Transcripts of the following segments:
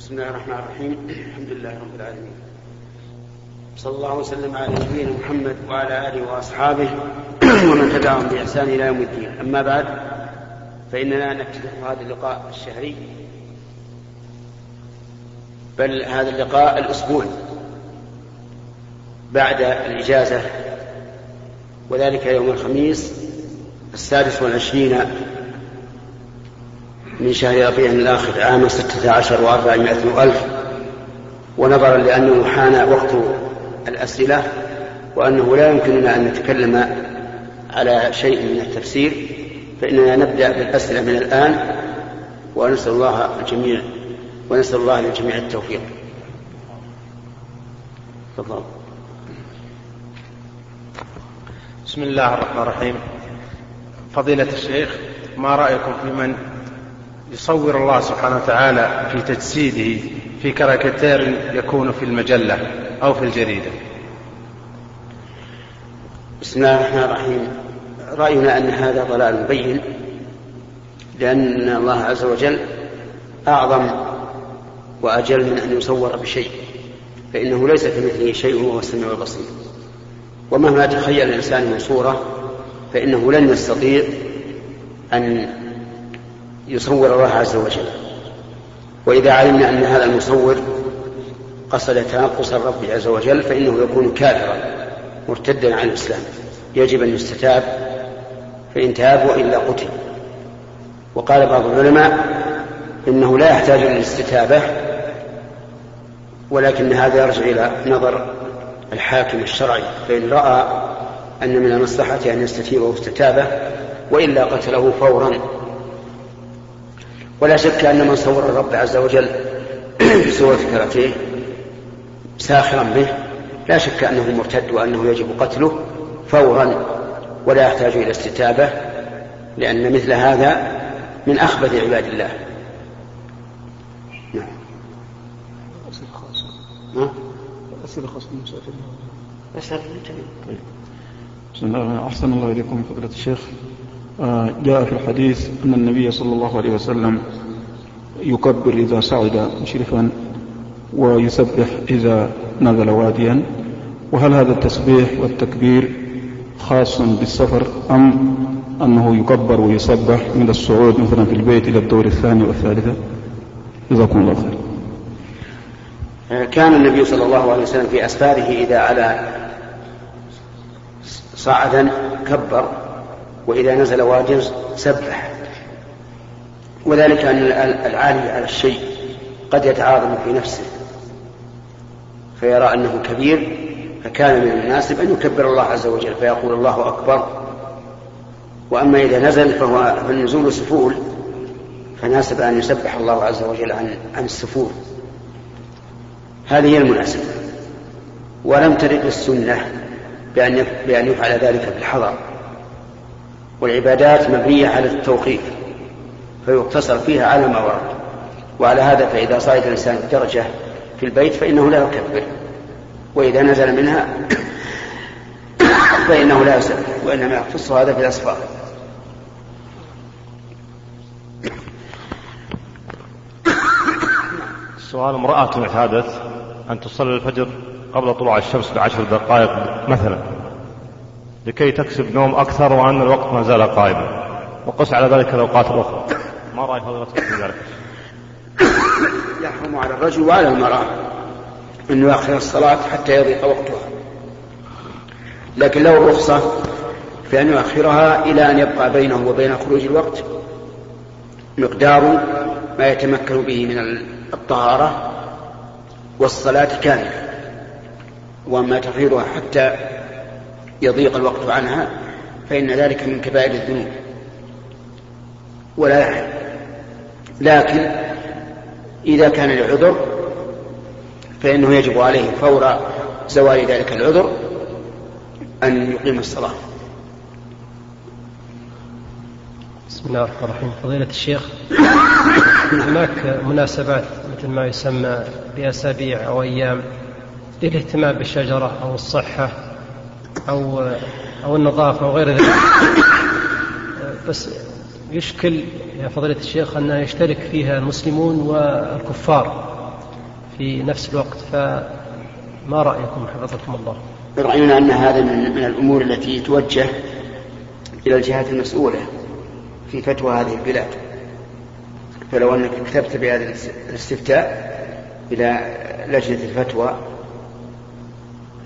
بسم الله الرحمن الرحيم. الحمد لله رب العالمين. صلى الله وسلم على نبينا محمد وعلى آله وأصحابه ومن تبعهم بإحسان إلى يوم الدين. أما بعد فإننا نفتتح هذا اللقاء الشهري. بل هذا اللقاء الأسبوعي بعد الإجازة وذلك يوم الخميس السادس والعشرين من شهر ربيع الآخر عام ستة عشر وأربعمائة وألف ونظرا لأنه حان وقت الأسئلة وأنه لا يمكننا أن نتكلم على شيء من التفسير فإننا نبدأ بالأسئلة من الآن ونسأل الله الجميع ونسأل الله للجميع التوفيق. تفضل. بسم الله الرحمن الرحيم. فضيلة الشيخ ما رأيكم في من يصور الله سبحانه وتعالى في تجسيده في كاريكاتير يكون في المجلة أو في الجريدة. بسم الله الرحمن الرحيم. رأينا أن هذا ضلال مبين لأن الله عز وجل أعظم وأجل من أن يصور بشيء فإنه ليس كمثله شيء وهو السميع البصير. ومهما تخيل الإنسان من صورة فإنه لن يستطيع أن يصور الله عز وجل. وإذا علمنا أن هذا المصور قصد تنقص الرب عز وجل فإنه يكون كافرا مرتدا عن الإسلام. يجب أن يستتاب فإن تاب وإلا قتل. وقال بعض العلماء إنه لا يحتاج إلى الاستتابة ولكن هذا يرجع إلى نظر الحاكم الشرعي فإن رأى أن من المصلحة أن يستتيب واستتابه وإلا قتله فورا. ولا شك أن من صور الرب عز وجل في سورة كرته ساخرا به لا شك أنه مرتد وأنه يجب قتله فورا ولا يحتاج إلى استتابة لأن مثل هذا من أخبث عباد الله نعم أسئلة خاصة ها؟ أسئلة خاصة بسم الله الرحمن الرحيم. أحسن الله إليكم فضيلة الشيخ جاء في الحديث أن النبي صلى الله عليه وسلم يكبر إذا صعد مشرفا ويسبح إذا نزل واديا. وهل هذا التسبيح والتكبير خاص بالسفر أم أنه يكبر ويسبح من الصعود مثلا في البيت إلى الدور الثاني والثالثة؟ جزاكم الله خير كان النبي صلى الله عليه وسلم في أسفاره إذا على صعدا كبر وإذا نزل واديا سبح. وذلك أن العالي على الشيء قد يتعاظم في نفسه فيرى أنه كبير فكان من المناسب أن يكبر الله عز وجل فيقول الله أكبر. وأما إذا نزل فهو فالنزول سفول فناسب أن يسبح الله عز وجل عن عن السفول. هذه هي المناسبة. ولم ترد السنة بأن بأن يفعل ذلك في الحضر والعبادات مبنية على التوقيف فيقتصر فيها على ما ورد. وعلى هذا فإذا صعد الإنسان الدرجة في البيت فإنه لا يكبر. وإذا نزل منها فإنه لا يسبح وإنما يختص هذا في الأسفار السؤال امرأة اعتادت أن تصلي الفجر قبل طلوع الشمس بعشر دقائق مثلا. لكي تكسب نوم أكثر وأن الوقت ما زال قائما. وقس على ذلك الأوقات الأخرى. ما رأي فضيلتك في ذلك؟ يحرم على الرجل وعلى المرأة أن يؤخر الصلاة حتى يضيق وقتها. لكن له رخصة في أن يؤخرها إلى أن يبقى بينه وبين خروج الوقت مقدار ما يتمكن به من الطهارة والصلاة كاملة. وأما تأخيرها حتى يضيق الوقت عنها فإن ذلك من كبائر الذنوب. ولا يحل. لكن إذا كان العذر فإنه يجب عليه فور زوال ذلك العذر أن يقيم الصلاة. بسم الله الرحمن الرحيم. فضيلة الشيخ هناك مناسبات مثل ما يسمى بأسابيع أو أيام للاهتمام بالشجرة أو الصحة أو أو النظافة أو غير ذلك. بس يشكل يا فضيلة الشيخ أن يشترك فيها المسلمون والكفار في نفس الوقت فما رأيكم حفظكم الله؟ رأينا أن هذا من, من الأمور التي توجه إلى الجهات المسؤولة في فتوى هذه البلاد. فلو أنك كتبت بهذا الاستفتاء إلى لجنة الفتوى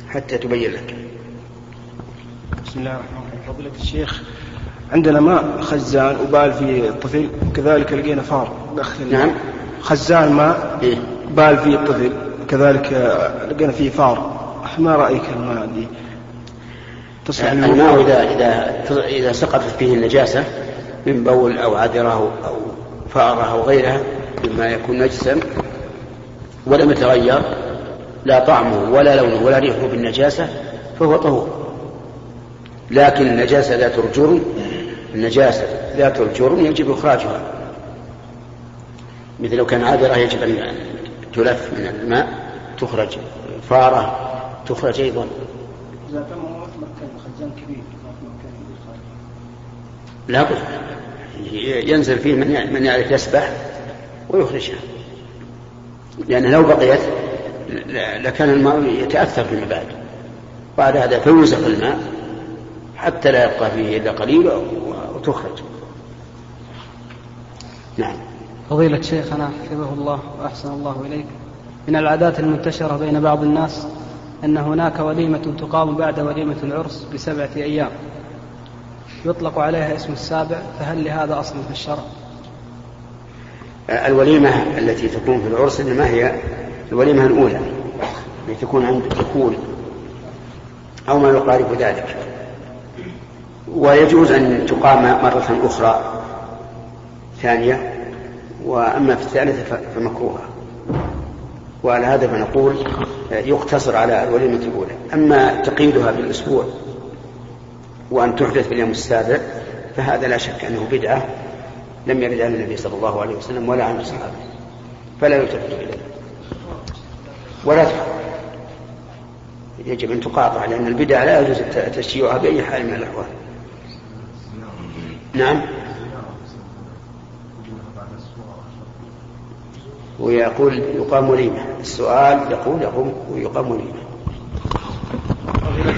حتى تبين لك. بسم الله الرحمن الرحيم. فضيلة الشيخ عندنا ماء خزان وبال فيه الطفل وكذلك لقينا فار. داخل نعم. خزان ماء إيه؟ بال فيه الطفل كذلك لقينا فيه فار. ما رأيك الماء دي؟ تصلح الماء إذا إذا إذا سقطت فيه النجاسة من بول أو عذرة أو فأرة أو غيرها مما يكون نجسا ولم يتغير لا طعمه ولا لونه ولا ريحه بالنجاسة فهو طهور. لكن النجاسة ذات الجرم النجاسة ذات الجرم يجب إخراجها. مثل لو كان عابرة يجب أن تلف من الماء تخرج فارة تخرج أيضا. إذا خزان كبير لا بد ينزل فيه من يعرف يسبح ويخرجها. لأن لو بقيت لكان الماء يتأثر فيما بعد بعد هذا فيوزق الماء. حتى لا يبقى فيه إلا قليل وتخرج. نعم. فضيلة شيخنا حفظه الله وأحسن الله إليك. من العادات المنتشرة بين بعض الناس أن هناك وليمة تقام بعد وليمة العرس بسبعة أيام. يطلق عليها اسم السابع فهل لهذا أصل في الشرع؟ الوليمة التي تكون في العرس إنما هي الوليمة الأولى التي تكون عند الدخول أو ما يقارب ذلك. ويجوز أن تقام مرة أخرى ثانية وأما في الثالثة فمكروهة. وعلى هذا فنقول يقتصر على الوليمة الأولى أما تقييدها بالأسبوع وأن تحدث في اليوم السابع فهذا لا شك أنه بدعة لم يرد عن النبي صلى الله عليه وسلم ولا عن أصحابه فلا يلتفت إليه ولا يجب أن تقاطع لأن البدع لا يجوز تشييعها بأي حال من الأحوال. نعم. ويقول يقام وليمة السؤال يقول يقوم ويقام وليمة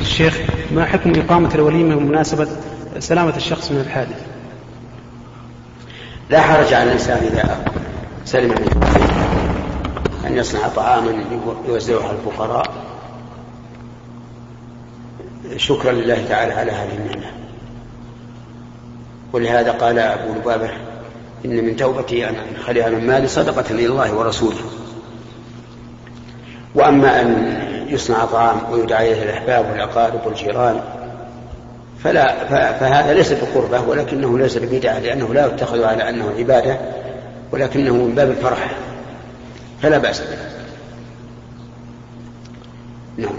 الشيخ ما حكم إقامة الوليمة بمناسبة سلامة الشخص من الحادث؟ لا حرج على الإنسان إذا سلم من أن يصنع طعاما يوزعه على الفقراء. شكرا لله تعالى على هذه النعمة. ولهذا قال أبو لبابة إن من توبتي أن أخليها من مالي صدقة إلى الله ورسوله. وأما أن يصنع طعام ويدعى إليه الأحباب والأقارب والجيران فلا فهذا ليس بقربة ولكنه ليس ببدعة لأنه لا يتخذ على أنه عبادة ولكنه من باب الفرح. فلا بأس به. نعم.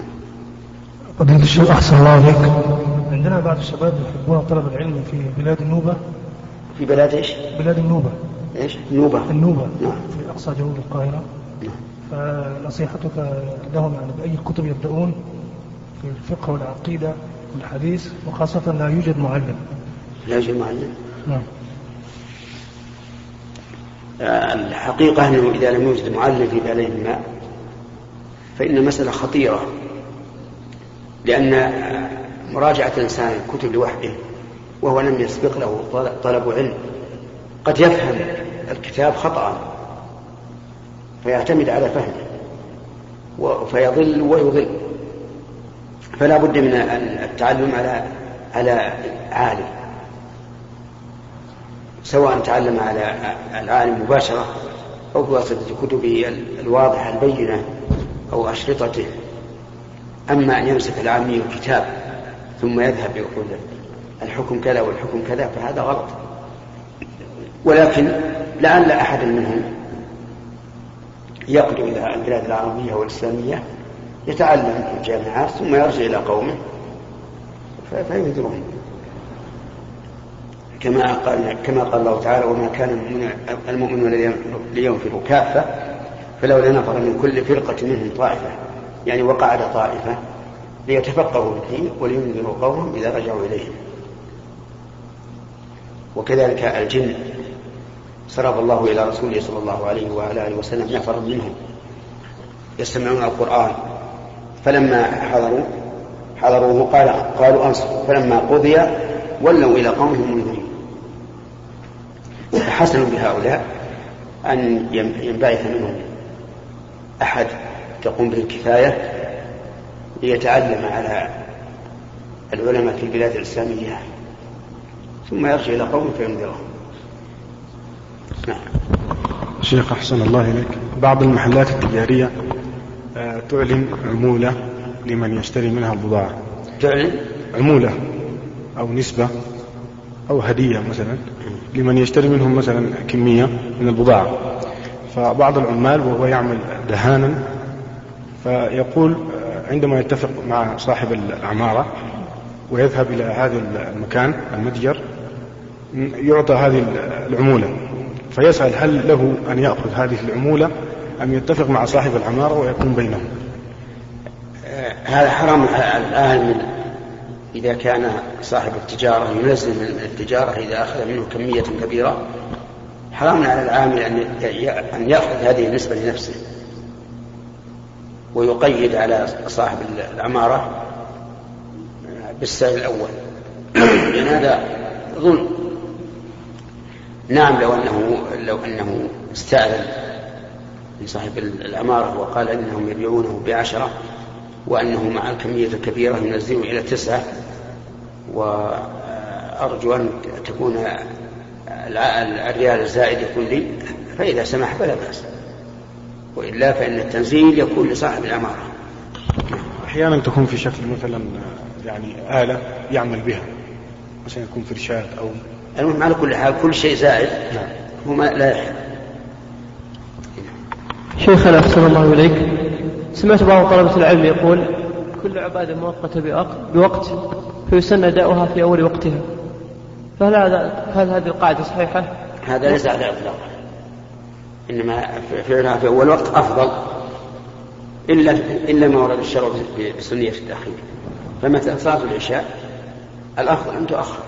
فضيلة الشيخ أحسن الله عليك عندنا بعض الشباب يحبون طلب العلم في بلاد النوبة. في بلاد إيش؟ بلاد النوبة. إيش؟ النوبة النوبة. نعم. في أقصى جنوب القاهرة. نعم. فنصيحتك لهم يعني بأي كتب يبدأون في الفقه والعقيدة والحديث وخاصة لا يوجد معلم. لا يوجد معلم. نعم. الحقيقة أنه إذا لم يوجد معلم في بلدنا فإن المسألة خطيرة. لأن مراجعة الإنسان الكتب لوحده وهو لم يسبق له طلب علم قد يفهم الكتاب خطأ فيعتمد على فهمه فيضل ويضل. فلا بد من التعلم على على عالم. سواء تعلم على العالم مباشرة أو بواسطة كتبه الواضحة البينة أو أشرطته. أما أن يمسك العامي الكتاب ثم يذهب يقول الحكم كذا والحكم كذا فهذا غلط. ولكن لعل أحدا منهم يقدم إلى البلاد العربية والإسلامية يتعلم في الجامعات ثم يرجع إلى قومه فينذرهم كما قال كما قال الله تعالى وما كان المؤمنون لينفروا كافة فلولا نفر من كل فرقة منهم طائفة. يعني وقعد طائفة ليتفقهوا الدين ولينذروا قومهم إذا رجعوا إليهم وكذلك الجن صرف الله إلى رسوله صلى الله عليه وعلى آله وسلم نفرا منهم يستمعون القرآن. فلما حضروا حضروه قال قالوا أنصتوا. فلما قضي ولوا إلى قومهم منذرين فحسن بهؤلاء أن ينبعث منهم أحد تقوم به الكفاية ليتعلم على العلماء في البلاد الإسلامية. ثم يرجع إلى قومه فينذرهم. نعم. شيخ أحسن الله إليك. بعض المحلات التجارية آه، تعلن عمولة لمن يشتري منها البضاعة. تعلن؟ عمولة أو نسبة أو هدية مثلا لمن يشتري منهم مثلا كمية من البضاعة. فبعض العمال وهو يعمل دهانا فيقول آه، عندما يتفق مع صاحب العمارة ويذهب إلى هذا المكان المتجر يعطى هذه العمولة. فيسأل هل له أن يأخذ هذه العمولة أم يتفق مع صاحب العمارة ويكون بينهم. آه، هذا حرام الآن إذا كان صاحب التجارة ينزل من التجارة إذا أخذ منه كمية كبيرة حرام على العامل أن يأخذ هذه النسبة لنفسه. ويقيد على صاحب العمارة بالسعر الأول. لأن هذا ظلم. نعم لو أنه لو أنه استأذن لصاحب العمارة وقال إنهم يبيعونه بعشرة وأنه مع الكمية الكبيرة ينزلون إلى تسعة وأرجو أن تكون الريال الزائد يكون لي فإذا سمح فلا بأس. وإلا فإن التنزيل يكون لصاحب العمارة أحيانا تكون في شكل مثلا يعني آلة يعمل بها. مثلا يكون فرشات أو المهم على كل حال كل شيء زائد نعم. هو ما لا يحل. شيخنا أحسن الله إليك. سمعت بعض طلبة العلم يقول كل عبادة مؤقتة بوقت فيسن أداؤها في أول وقتها. فهل هذا هل هذه القاعدة صحيحة؟ هذا ليس على إطلاق. إنما فعلها في أول وقت أفضل إلا إلا ما ورد الشرع بسنية التأخير فمثلا صلاة العشاء؟ الأفضل أن تؤخر.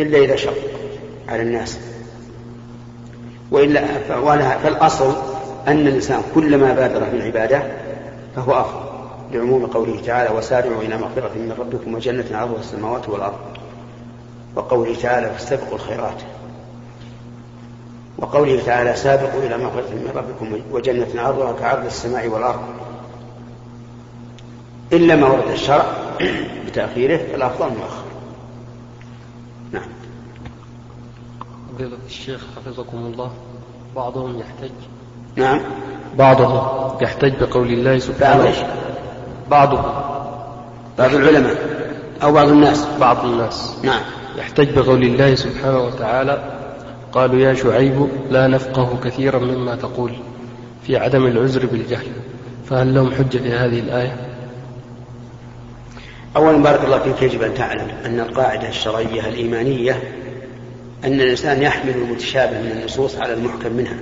إلا إذا شق على الناس. وإلا فالأصل أن الإنسان كلما بادر في العبادة فهو أفضل لعموم قوله تعالى وسارعوا إلى مغفرة من ربكم وجنة عرضها السماوات والأرض وقوله تعالى فاستبقوا الخيرات وقوله تعالى سابقوا إلى مغفرة من ربكم وجنة عرضها كعرض السماء والأرض. إلا ما ورد الشرع بتأخيره فالأفضل مؤخر نعم. فضيلة الشيخ حفظكم الله بعضهم يحتج. نعم. بعضهم يحتج بقول الله سبحانه بعض بعضهم. بعض العلماء أو بعض الناس؟ بعض الناس. نعم. يحتج بقول الله سبحانه وتعالى قالوا يا شعيب لا نفقه كثيرا مما تقول في عدم العذر بالجهل فهل لهم حجة في هذه الآية؟ أولا بارك الله فيك يجب أن تعلم أن القاعدة الشرعية الإيمانية أن الإنسان يحمل المتشابه من النصوص على المحكم منها.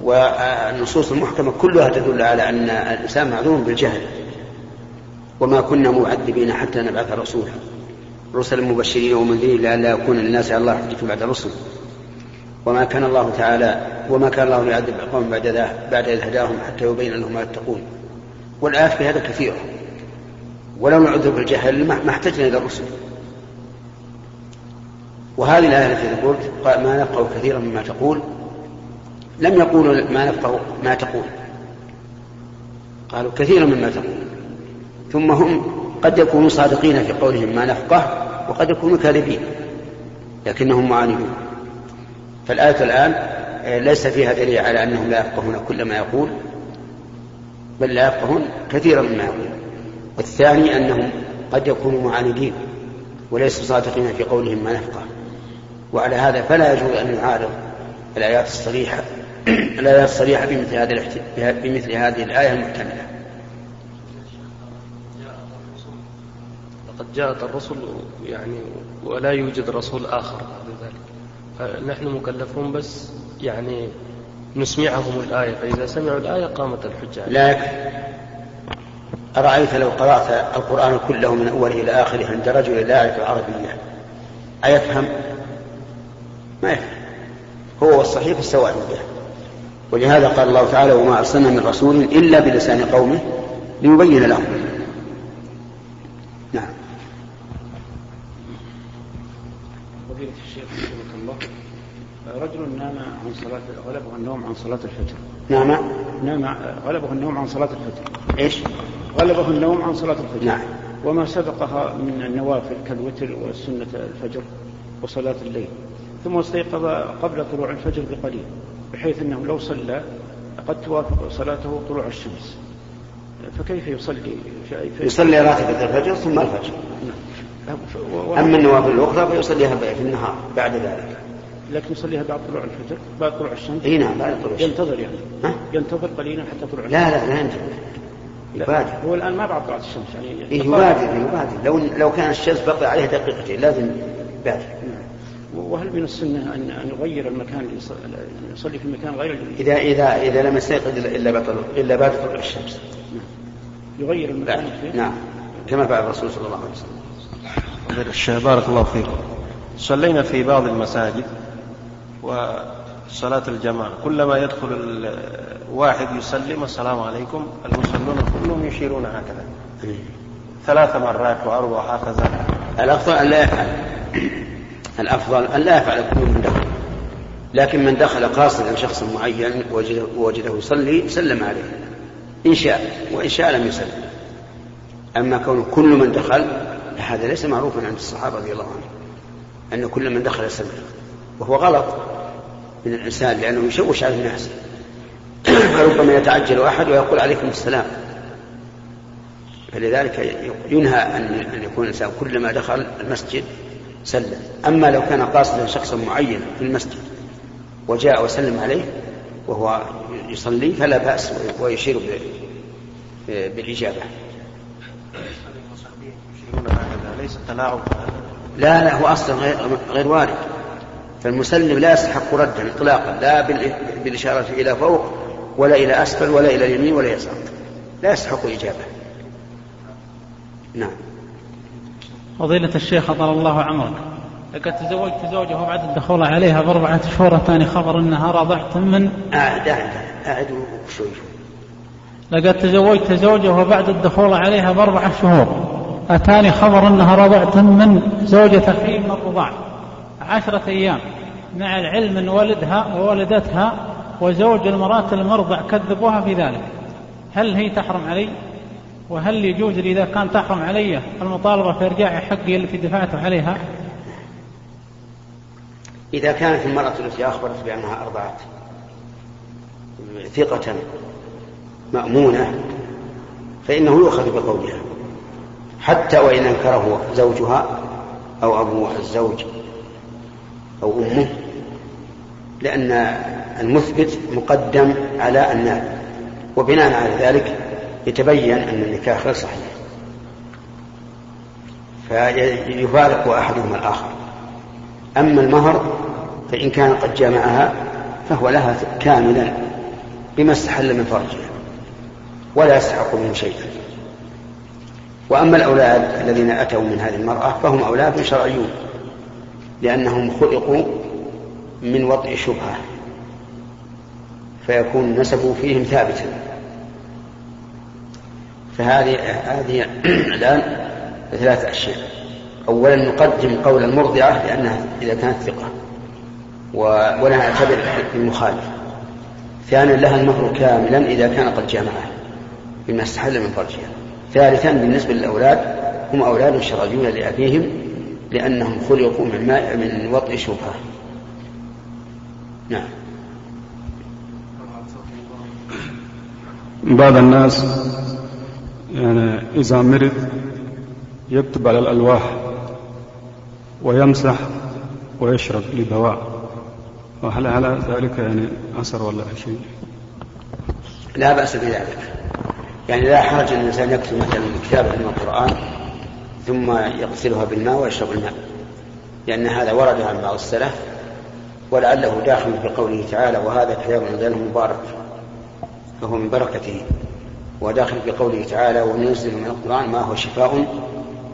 والنصوص المحكمة كلها تدل على أن الإنسان معذور بالجهل وما كنا معذبين حتى نبعث رسولا. رسلا مبشرين ومنذرين لئلا يكون للناس على الله حجة بعد الرسل. وما كان الله تعالى وما كان الله ليعذب القوم بعد بعد إذ هداهم حتى يبين لهم ما يتقون. والآيات في هذا كثيرة. ولو نعذر بالجهل ما احتجنا إلى الرسل. وهذه الآية التي قلت ما نفقه كثيرا مما تقول. لم يقولوا ما نفقه ما تقول. قالوا كثيرا مما تقول. ثم هم قد يكونوا صادقين في قولهم ما نفقه. وقد يكونوا كاذبين لكنهم معاندون. فالآية الآن ليس فيها دليل على أنهم لا يفقهون كل ما يقول بل لا يفقهون كثيرا مما يقول. والثاني أنهم قد يكونوا معاندين وليسوا صادقين في قولهم ما نفقه. وعلى هذا فلا يجوز أن يعارض الآيات الصريحة الآيات الصريحة بمثل هذه بمثل هذه الآية المحتملة. لقد جاءت الرسل يعني ولا يوجد رسول آخر بعد ذلك. فنحن مكلفون بس يعني نسمعهم الآية فإذا سمعوا الآية قامت الحجة. لا يكفي أرأيت لو قرأت القرآن كله من أوله إلى آخره عند رجل لا يعرف العربية؟ أيفهم؟ ما يفهم. هو والصحيح سواء به. ولهذا قال الله تعالى وما أرسلنا من رسول إلا بلسان قومه ليبين لهم نعم فضيلة الشيخ رحمه الله رجل نام عن صلاة غلبه النوم عن صلاة الفجر. نعم. نام غلبه النوم عن صلاة الفجر. إيش؟ غلبه النوم عن صلاة الفجر. نعم. وما سبقها من النوافل كالوتر وسنة الفجر وصلاة الليل. ثم استيقظ قبل طلوع الفجر بقليل بحيث أنه لو صلى قد توافق صلاته طلوع الشمس. فكيف يصلي؟ يصلي راتبة الفجر ثم الفجر. و- أما النوافل الأخرى فيصليها في النهار بعد ذلك. لكن يصليها بعد طلوع الفجر بعد طلوع الشمس. إي نعم بعد طلوع الشمس. ينتظر يعني. ها؟ ينتظر قليلا حتى طلوع لا لا لا ينتظر. يبادر. هو الآن ما بعد طلعت الشمس يعني. إيه يبادر يبادر. لو لو كان الشمس بقي عليه دقيقتين لازم يبادر. وهل من السنة أن أن يغير المكان اللي يصلي, في مكان غير الذي إذا إذا إذا لم يستيقظ بعد طلوع- إلا بعد طلوع الشمس. يغير المكان؟ نعم. كما فعل الرسول صلى الله عليه وسلم. الشيخ بارك الله فيكم. صلينا في بعض المساجد. وصلاة الجماعة. كلما يدخل الواحد يسلم السلام عليكم. المصلون كلهم يشيرون هكذا. ثلاث مرات وأربع هكذا. الأفضل أن لا يفعل. الأفضل أن لا يفعل كل من دخل. لكن من دخل قاصدا شخص معين وجده, وجده يصلي سلم عليه. إن شاء. وإن شاء لم يسلم. أما كون كل من دخل هذا ليس معروفا عند الصحابة رضي الله عنهم. أن كل من دخل يسلم وهو غلط من الإنسان لأنه يشوش على الناس. فربما يتعجل أحد ويقول عليكم السلام. فلذلك ينهى أن أن يكون الإنسان كلما دخل المسجد سلم. أما لو كان قاصدا شخصا معينا في المسجد وجاء وسلم عليه وهو يصلي فلا بأس ويشير بالإجابة. ليس التلاعب لا لا هو أصلا غير, غير وارد. فالمسلم لا يستحق ردا إطلاقا لا بال- بالإشارة إلى فوق ولا إلى أسفل ولا إلى اليمين ولا يسار لا يستحق إجابة. نعم. فضيلة الشيخ أطال الله عمرك. لقد تزوجت زوجة بعد الدخول عليها بأربعة شهور ثاني خبر أنها رضعت من؟ أعد أعد أعد شوي شوي. لقد تزوجت زوجة وبعد الدخول عليها بأربعة شهور. أتاني خبر أنها رضعت من؟ زوجة أخي من الرضاع عشرة أيام مع العلم أن ولدها وولدتها وزوج المرأة المرضع كذبوها في ذلك. هل هي تحرم علي؟ وهل يجوز لي إذا كان تحرم علي المطالبة في إرجاع حقي التي دفعت عليها؟ إذا كانت المرأة التي أخبرت بأنها أرضعت ثقة مأمونة فإنه يؤخذ بقولها حتى وإن أنكره زوجها أو أبو الزوج. أو أمه لأن المثبت مقدم على النائب وبناء على ذلك يتبين أن النكاح غير صحيح. فيفارق أحدهما الآخر. أما المهر فإن كان قد جامعها فهو لها كاملا بما استحل من فرجها ولا يستحق منه شيئا. وأما الأولاد الذين أتوا من هذه المرأة فهم أولاد شرعيون. لأنهم خلقوا من وطئ شبهة فيكون النسب فيهم ثابتا. فهذه هذه الآن ثلاث أشياء. أولا نقدم قول المرضعة لأنها إذا كانت ثقة ولا نعتبر المخالف. ثانيا لها المهر كاملا إذا كان قد جامعها بما استحل من فرجها. ثالثا بالنسبة للأولاد هم أولاد شرعيون لأبيهم لأنهم خلقوا من ماء من وطئ شبهة نعم. بعض الناس يعني إذا مرض يكتب على الألواح ويمسح ويشرب لدواء. وهل على ذلك يعني أثر ولا شيء؟ لا بأس بذلك. يعني لا حرج أن الإنسان يكتب مثلا كتابا من القرآن ثم يغسلها بالماء ويشرب الماء. لأن هذا ورد عن بعض السلف ولعله داخل في قوله تعالى وهذا كتاب أنزله مبارك فهو من بركته. وداخل في قوله تعالى وننزل من القرآن ما هو شفاء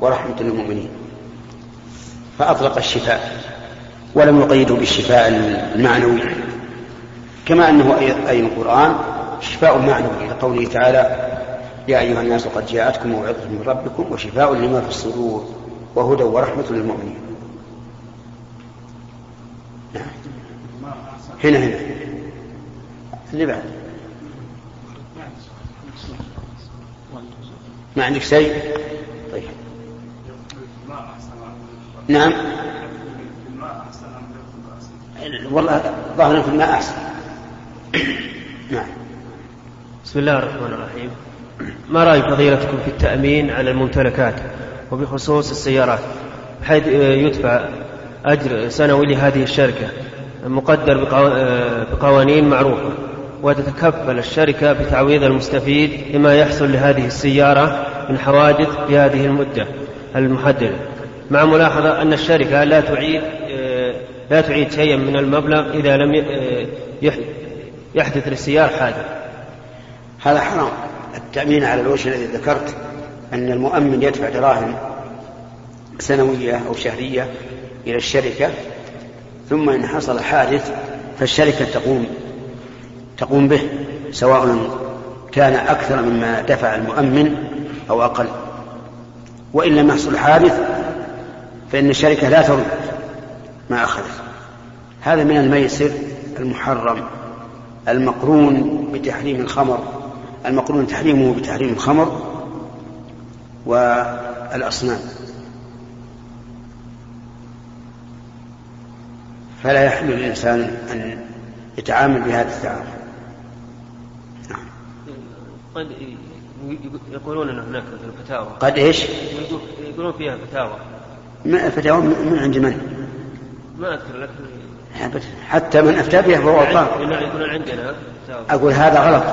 ورحمة للمؤمنين فأطلق الشفاء ولم يقيده بالشفاء المعنوي. كما أنه أي القرآن شفاء معنوي لقوله تعالى يا أيها الناس قد جاءتكم موعظة من ربكم وشفاء لما في الصدور وهدى ورحمة للمؤمنين. هنا هنا. اللي بعد. ما عندك شيء؟ طيب. نعم. والله ظاهر في الماء أحسن. نعم. بسم الله الرحمن الرحيم. ما رأي فضيلتكم في التأمين على الممتلكات وبخصوص السيارات حيث يدفع أجر سنوي لهذه الشركة مقدر بقوانين معروفة وتتكفل الشركة بتعويض المستفيد لما يحصل لهذه السيارة من حوادث في هذه المدة المحددة. مع ملاحظة أن الشركة لا تعيد لا تعيد شيئا من المبلغ إذا لم يحدث للسيارة حادث. هذا حرام. التأمين على الوجه الذي ذكرت أن المؤمن يدفع دراهم سنوية أو شهرية إلى الشركة ثم إن حصل حادث فالشركة تقوم تقوم به سواء كان أكثر مما دفع المؤمن أو أقل. وإن لم يحصل حادث فإن الشركة لا ترد ما أخذت. هذا من الميسر المحرم المقرون بتحريم الخمر. المقرون تحريمه بتحريم الخمر والأصنام. فلا يحل للإنسان أن يتعامل بهذا التعامل قد يقولون إن هناك فتاوى. قد إيش؟ يقولون فيها فتاوى. ما فتاوى من عند من؟ ما أذكر لكن حتى من أفتى بها فهو غلطان يقولون عندنا أقول هذا غلط.